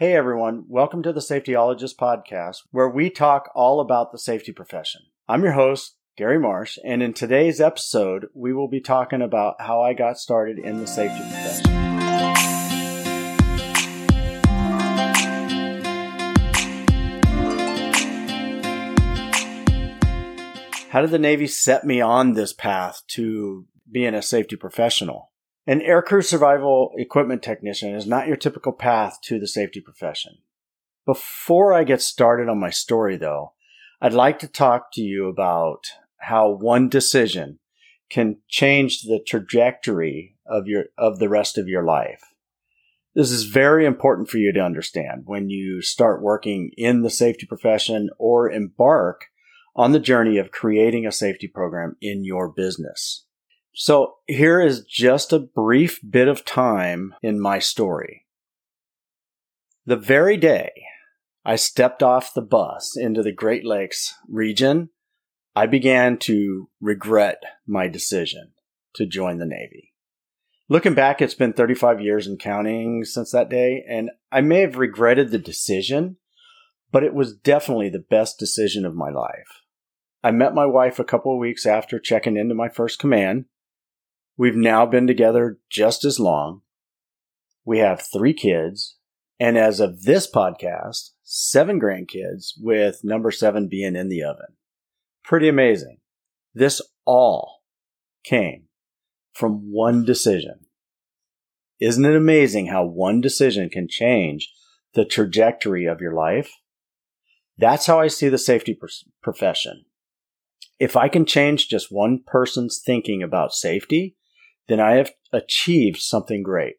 Hey everyone, welcome to the Safetyologist podcast, where we talk all about the safety profession. I'm your host, Gary Marsh, and in today's episode, we will be talking about how I got started in the safety profession. How did the Navy set me on this path to being a safety professional? An aircrew survival equipment technician is not your typical path to the safety profession. Before I get started on my story, though, I'd like to talk to you about how one decision can change the trajectory of your of the rest of your life. This is very important for you to understand when you start working in the safety profession or embark on the journey of creating a safety program in your business. So here is just a brief bit of time in my story. The very day I stepped off the bus into the Great Lakes region, I began to regret my decision to join the Navy. Looking back, it's been 35 years and counting since that day, and I may have regretted the decision, but it was definitely the best decision of my life. I met my wife a couple of weeks after checking into my first command. We've now been together just as long. We have three kids. And as of this podcast, seven grandkids with number seven being in the oven. Pretty amazing. This all came from one decision. Isn't it amazing how one decision can change the trajectory of your life? That's how I see the safety profession. If I can change just one person's thinking about safety, then I have achieved something great.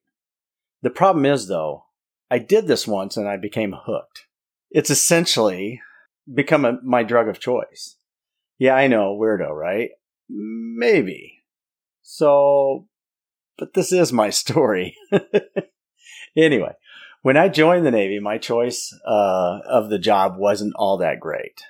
The problem is, though, I did this once and I became hooked. It's essentially become a, my drug of choice. Yeah, I know, weirdo, right? Maybe. So, but this is my story. anyway, when I joined the Navy, my choice uh, of the job wasn't all that great.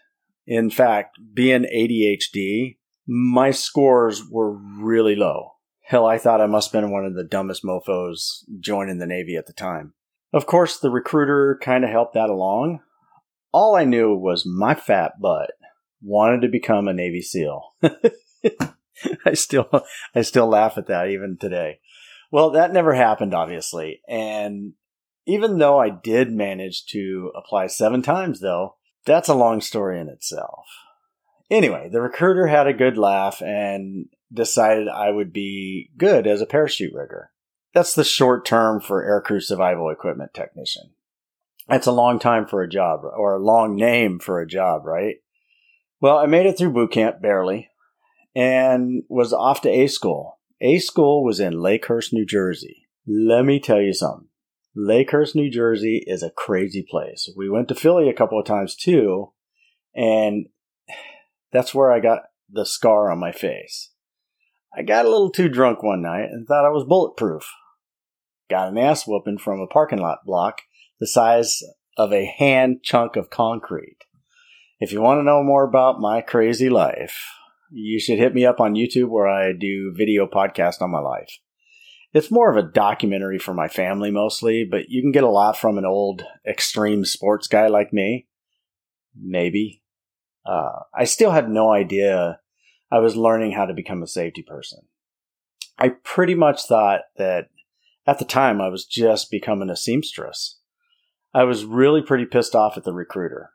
In fact, being ADHD, my scores were really low. Hell, I thought I must have been one of the dumbest mofos joining the Navy at the time. Of course, the recruiter kind of helped that along. All I knew was my fat butt wanted to become a Navy SEAL. I still, I still laugh at that even today. Well, that never happened, obviously. And even though I did manage to apply seven times, though, that's a long story in itself. Anyway, the recruiter had a good laugh and decided I would be good as a parachute rigger. That's the short term for aircrew survival equipment technician. That's a long time for a job, or a long name for a job, right? Well, I made it through boot camp barely and was off to A school. A school was in Lakehurst, New Jersey. Let me tell you something. Lakehurst, New Jersey is a crazy place. We went to Philly a couple of times too, and that's where I got the scar on my face. I got a little too drunk one night and thought I was bulletproof. Got an ass whooping from a parking lot block the size of a hand chunk of concrete. If you want to know more about my crazy life, you should hit me up on YouTube where I do video podcast on my life. It's more of a documentary for my family mostly, but you can get a lot from an old extreme sports guy like me. Maybe. Uh, I still had no idea I was learning how to become a safety person. I pretty much thought that at the time I was just becoming a seamstress. I was really pretty pissed off at the recruiter.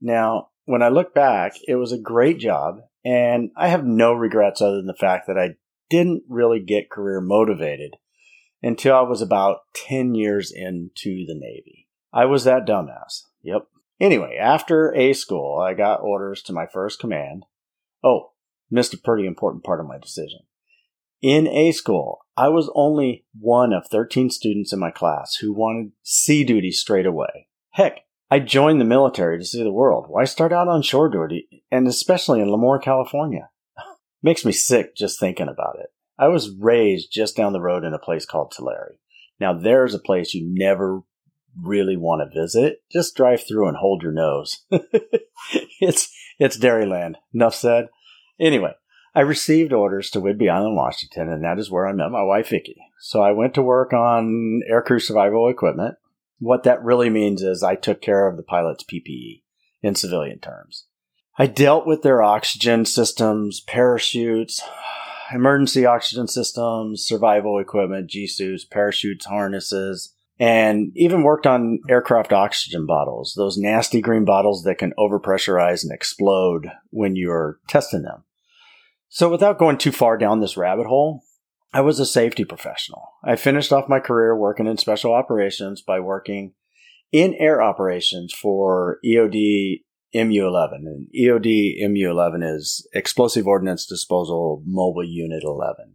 Now, when I look back, it was a great job, and I have no regrets other than the fact that I didn't really get career motivated until I was about 10 years into the Navy. I was that dumbass. Yep. Anyway, after A school, I got orders to my first command. Oh, missed a pretty important part of my decision. In A school, I was only one of 13 students in my class who wanted sea duty straight away. Heck, I joined the military to see the world. Why start out on shore duty, and especially in Lemoore, California? Makes me sick just thinking about it. I was raised just down the road in a place called Tulare. Now, there's a place you never really want to visit. Just drive through and hold your nose. it's it's Dairyland. Enough said. Anyway, I received orders to Whidbey Island, Washington, and that is where I met my wife, Vicki. So I went to work on aircrew survival equipment. What that really means is I took care of the pilot's PPE in civilian terms. I dealt with their oxygen systems, parachutes, emergency oxygen systems, survival equipment, G suits, parachutes, harnesses, and even worked on aircraft oxygen bottles, those nasty green bottles that can overpressurize and explode when you're testing them. So, without going too far down this rabbit hole, I was a safety professional. I finished off my career working in special operations by working in air operations for EOD MU11. And EOD MU11 is Explosive Ordnance Disposal Mobile Unit 11.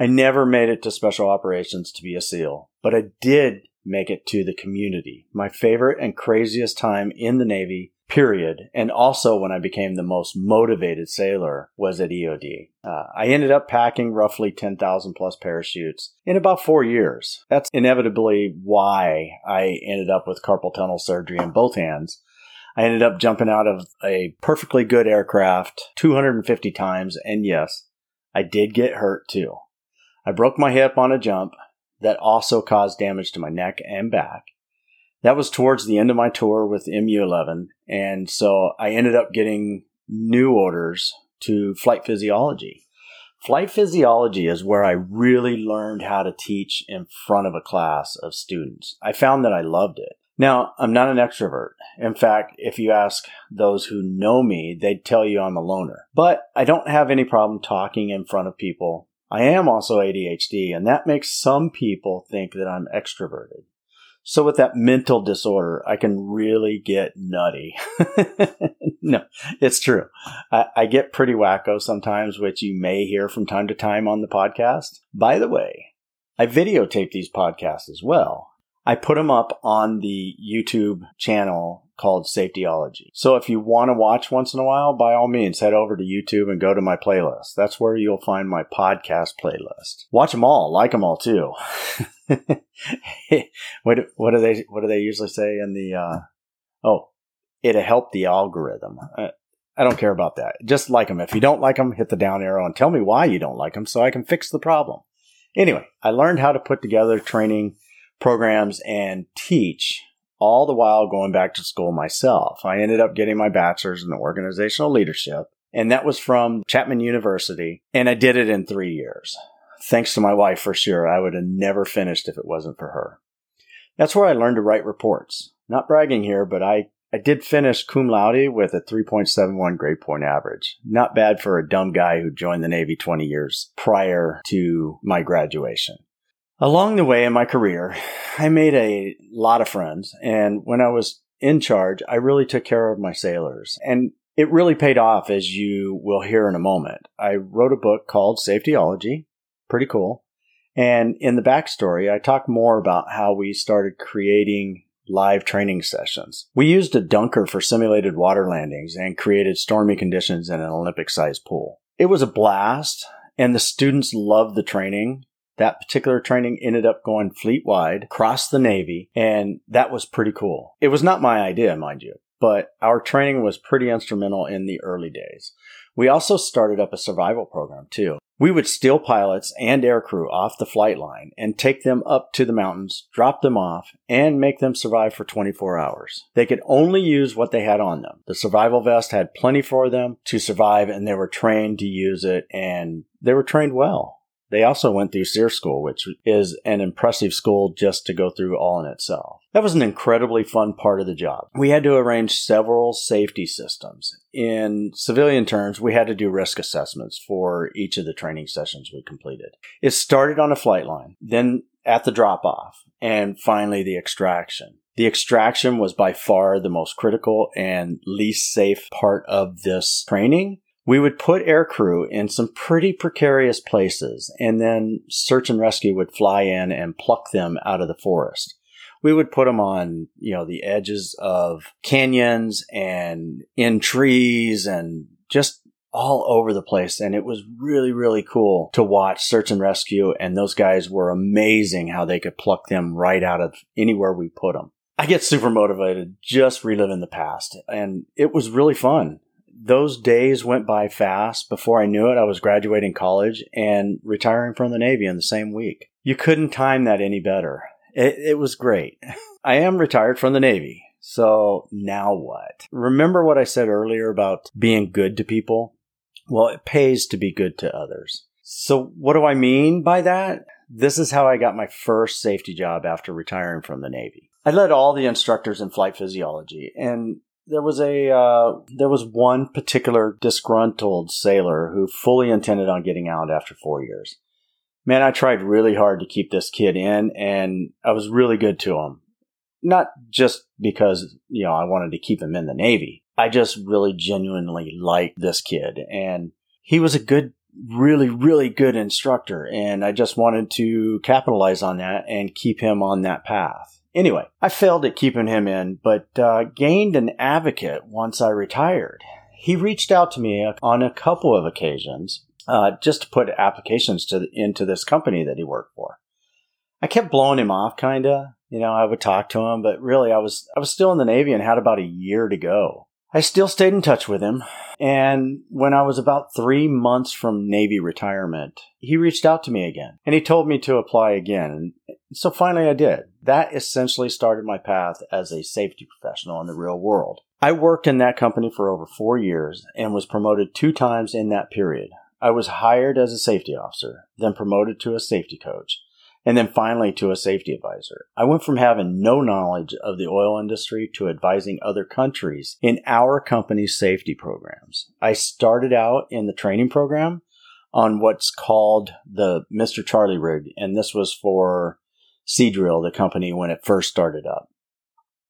I never made it to special operations to be a SEAL, but I did make it to the community. My favorite and craziest time in the Navy period. And also when I became the most motivated sailor was at EOD. Uh, I ended up packing roughly 10,000 plus parachutes in about four years. That's inevitably why I ended up with carpal tunnel surgery in both hands. I ended up jumping out of a perfectly good aircraft 250 times. And yes, I did get hurt too. I broke my hip on a jump that also caused damage to my neck and back that was towards the end of my tour with MU11. And so I ended up getting new orders to flight physiology. Flight physiology is where I really learned how to teach in front of a class of students. I found that I loved it. Now, I'm not an extrovert. In fact, if you ask those who know me, they'd tell you I'm a loner. But I don't have any problem talking in front of people. I am also ADHD, and that makes some people think that I'm extroverted. So with that mental disorder, I can really get nutty. no, it's true. I, I, get pretty wacko sometimes, which you may hear from time to time on the podcast. By the way, I videotape these podcasts as well. I put them up on the YouTube channel called Safetyology. So if you want to watch once in a while, by all means, head over to YouTube and go to my playlist. That's where you'll find my podcast playlist. Watch them all, like them all too. what what do they what do they usually say in the uh, oh it'll help the algorithm. I don't care about that. Just like them. If you don't like them, hit the down arrow and tell me why you don't like them so I can fix the problem. Anyway, I learned how to put together training programs and teach all the while going back to school myself. I ended up getting my bachelor's in organizational leadership, and that was from Chapman University, and I did it in three years. Thanks to my wife for sure. I would have never finished if it wasn't for her. That's where I learned to write reports. Not bragging here, but I, I did finish cum laude with a 3.71 grade point average. Not bad for a dumb guy who joined the Navy 20 years prior to my graduation. Along the way in my career, I made a lot of friends. And when I was in charge, I really took care of my sailors. And it really paid off, as you will hear in a moment. I wrote a book called Safetyology. Pretty cool. And in the backstory, I talk more about how we started creating live training sessions. We used a dunker for simulated water landings and created stormy conditions in an Olympic sized pool. It was a blast, and the students loved the training. That particular training ended up going fleet wide across the Navy, and that was pretty cool. It was not my idea, mind you, but our training was pretty instrumental in the early days. We also started up a survival program too. We would steal pilots and aircrew off the flight line and take them up to the mountains, drop them off, and make them survive for 24 hours. They could only use what they had on them. The survival vest had plenty for them to survive and they were trained to use it and they were trained well. They also went through SERE School, which is an impressive school just to go through all in itself. That was an incredibly fun part of the job. We had to arrange several safety systems. In civilian terms, we had to do risk assessments for each of the training sessions we completed. It started on a flight line, then at the drop off, and finally the extraction. The extraction was by far the most critical and least safe part of this training we would put aircrew in some pretty precarious places, and then search and rescue would fly in and pluck them out of the forest. We would put them on, you know, the edges of canyons and in trees and just all over the place. And it was really, really cool to watch search and rescue. And those guys were amazing how they could pluck them right out of anywhere we put them. I get super motivated just reliving the past. And it was really fun those days went by fast. Before I knew it, I was graduating college and retiring from the Navy in the same week. You couldn't time that any better. It, it was great. I am retired from the Navy. So now what? Remember what I said earlier about being good to people? Well, it pays to be good to others. So what do I mean by that? This is how I got my first safety job after retiring from the Navy. I led all the instructors in flight physiology and there was a uh, there was one particular disgruntled sailor who fully intended on getting out after four years. Man, I tried really hard to keep this kid in, and I was really good to him not just because, you know, I wanted to keep him in the Navy. I just really genuinely liked this kid and he was a good, really, really good instructor. And I just wanted to capitalize on that and keep him on that path. Anyway, I failed at keeping him in, but uh, gained an advocate once I retired. He reached out to me on a couple of occasions uh, just to put applications to into this company that he worked for. I kept blowing him off, kinda, you know, I would talk to him, but really I was, I was still in the Navy and had about a year to go. I still stayed in touch with him. And when I was about three months from Navy retirement, he reached out to me again and he told me to apply again. And so finally I did. That essentially started my path as a safety professional in the real world. I worked in that company for over four years and was promoted two times in that period. I was hired as a safety officer, then promoted to a safety coach and then finally to a safety advisor. I went from having no knowledge of the oil industry to advising other countries in our company's safety programs. I started out in the training program on what's called the Mr. Charlie rig, and this was for Seadrill, the company, when it first started up.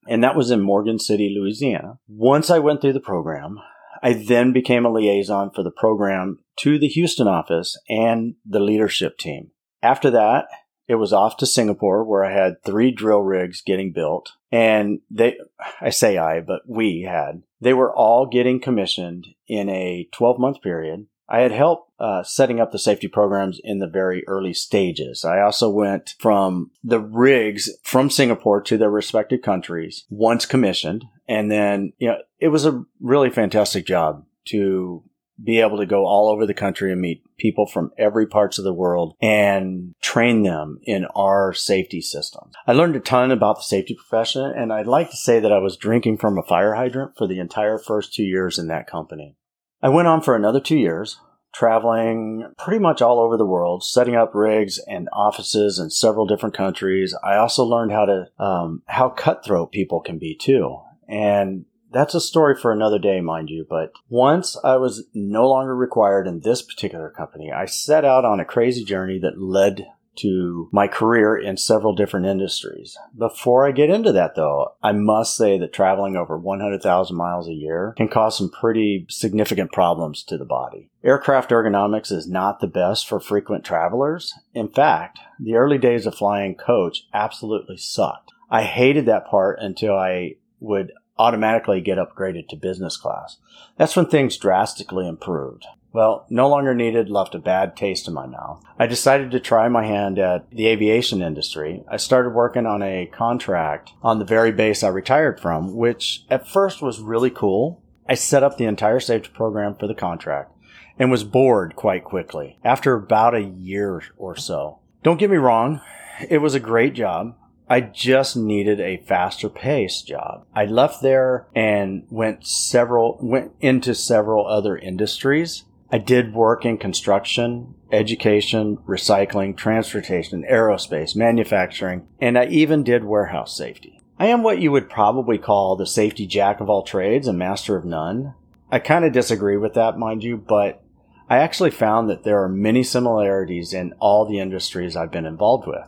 And that was in Morgan City, Louisiana. Once I went through the program, I then became a liaison for the program to the Houston office and the leadership team. After that, it was off to Singapore where I had three drill rigs getting built. And they, I say I, but we had, they were all getting commissioned in a 12 month period. I had help uh, setting up the safety programs in the very early stages. I also went from the rigs from Singapore to their respective countries once commissioned. And then, you know, it was a really fantastic job to be able to go all over the country and meet people from every parts of the world and train them in our safety systems. I learned a ton about the safety profession and I'd like to say that I was drinking from a fire hydrant for the entire first two years in that company. I went on for another two years, traveling pretty much all over the world, setting up rigs and offices in several different countries. I also learned how to, um, how cutthroat people can be too. And that's a story for another day, mind you. But once I was no longer required in this particular company, I set out on a crazy journey that led to my career in several different industries. Before I get into that though, I must say that traveling over 100,000 miles a year can cause some pretty significant problems to the body. Aircraft ergonomics is not the best for frequent travelers. In fact, the early days of flying coach absolutely sucked. I hated that part until I would automatically get upgraded to business class. That's when things drastically improved. Well, no longer needed left a bad taste in my mouth. I decided to try my hand at the aviation industry. I started working on a contract on the very base I retired from, which at first was really cool. I set up the entire safety program for the contract and was bored quite quickly after about a year or so. Don't get me wrong, it was a great job. I just needed a faster paced job. I left there and went several, went into several other industries. I did work in construction, education, recycling, transportation, aerospace, manufacturing, and I even did warehouse safety. I am what you would probably call the safety jack of all trades and master of none. I kind of disagree with that, mind you, but I actually found that there are many similarities in all the industries I've been involved with.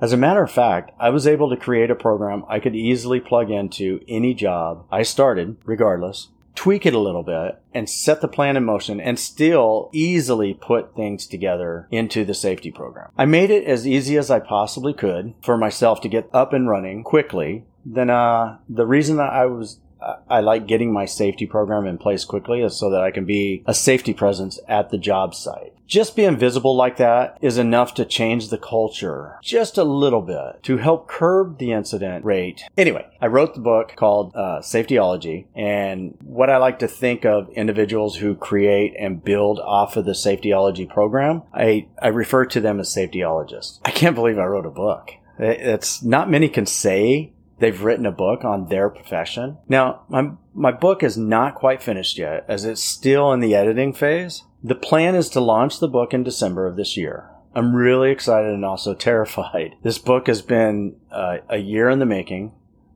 As a matter of fact, I was able to create a program I could easily plug into any job I started, regardless, tweak it a little bit, and set the plan in motion and still easily put things together into the safety program. I made it as easy as I possibly could for myself to get up and running quickly. Then, uh, the reason that I was I like getting my safety program in place quickly so that I can be a safety presence at the job site. Just being visible like that is enough to change the culture just a little bit to help curb the incident rate. Anyway, I wrote the book called uh, Safetyology, and what I like to think of individuals who create and build off of the Safetyology program, I, I refer to them as safetyologists. I can't believe I wrote a book. It's not many can say they've written a book on their profession. Now, my, my book is not quite finished yet as it's still in the editing phase. The plan is to launch the book in December of this year. I'm really excited and also terrified. This book has been uh, a year in the making.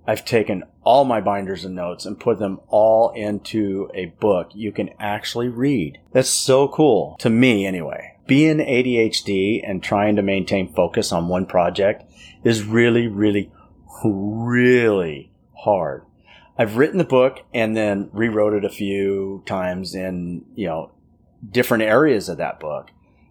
I've taken all my binders and notes and put them all into a book you can actually read. That's so cool to me anyway. Being ADHD and trying to maintain focus on one project is really, really, really hard. I've written the book and then rewrote it a few times in, you know, different areas of that book.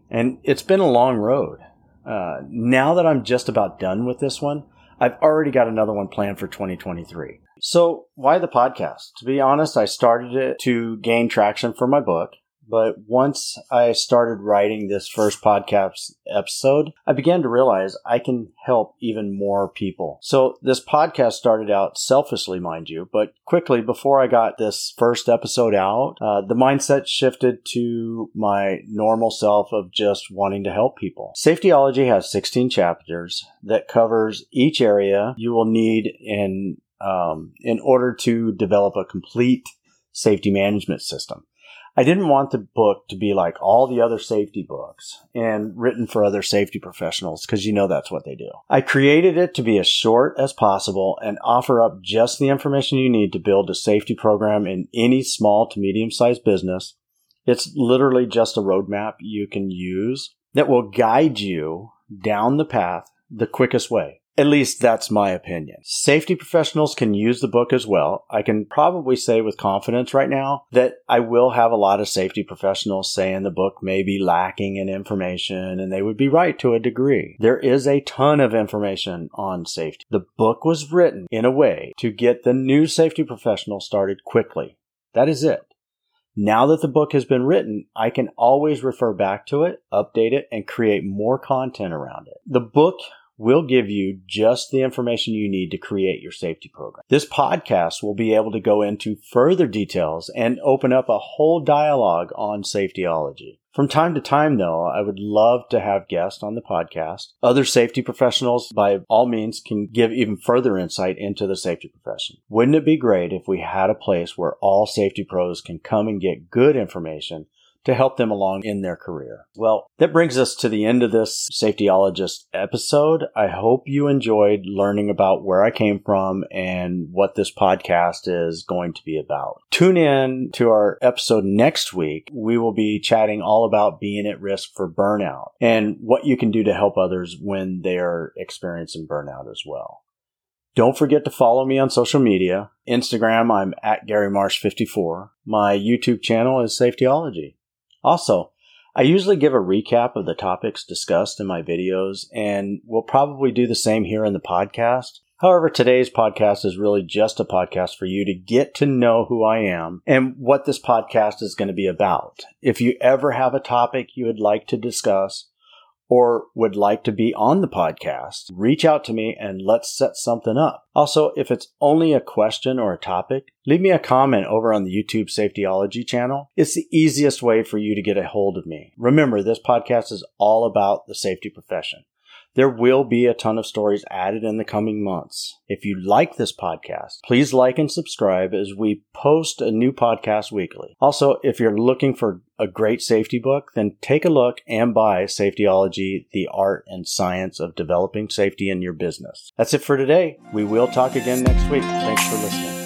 And it's been a long road. Uh, now that I'm just about done with this one, I've already got another one planned for 2023. So, why the podcast? To be honest, I started it to gain traction for my book. But once I started writing this first podcast episode, I began to realize I can help even more people. So this podcast started out selfishly, mind you, but quickly before I got this first episode out, uh, the mindset shifted to my normal self of just wanting to help people. Safetyology has 16 chapters that covers each area you will need in um, in order to develop a complete safety management system. I didn't want the book to be like all the other safety books and written for other safety professionals because you know that's what they do. I created it to be as short as possible and offer up just the information you need to build a safety program in any small to medium sized business. It's literally just a roadmap you can use that will guide you down the path the quickest way. At least that's my opinion. Safety professionals can use the book as well. I can probably say with confidence right now that I will have a lot of safety professionals saying the book may be lacking in information, and they would be right to a degree. There is a ton of information on safety. The book was written in a way to get the new safety professional started quickly. That is it. Now that the book has been written, I can always refer back to it, update it, and create more content around it. The book will give you just the information you need to create your safety program. This podcast will be able to go into further details and open up a whole dialogue on safetyology. From time to time, though, I would love to have guests on the podcast. Other safety professionals, by all means, can give even further insight into the safety profession. Wouldn't it be great if we had a place where all safety pros can come and get good information to help them along in their career. Well, that brings us to the end of this safetyologist episode. I hope you enjoyed learning about where I came from and what this podcast is going to be about. Tune in to our episode next week. We will be chatting all about being at risk for burnout and what you can do to help others when they are experiencing burnout as well. Don't forget to follow me on social media. Instagram, I'm at Gary Marsh 54. My YouTube channel is Safetyology. Also, I usually give a recap of the topics discussed in my videos, and we'll probably do the same here in the podcast. However, today's podcast is really just a podcast for you to get to know who I am and what this podcast is going to be about. If you ever have a topic you would like to discuss, or would like to be on the podcast, reach out to me and let's set something up. Also, if it's only a question or a topic, leave me a comment over on the YouTube Safetyology channel. It's the easiest way for you to get a hold of me. Remember, this podcast is all about the safety profession. There will be a ton of stories added in the coming months. If you like this podcast, please like and subscribe as we post a new podcast weekly. Also, if you're looking for a great safety book, then take a look and buy Safetyology, the art and science of developing safety in your business. That's it for today. We will talk again next week. Thanks for listening.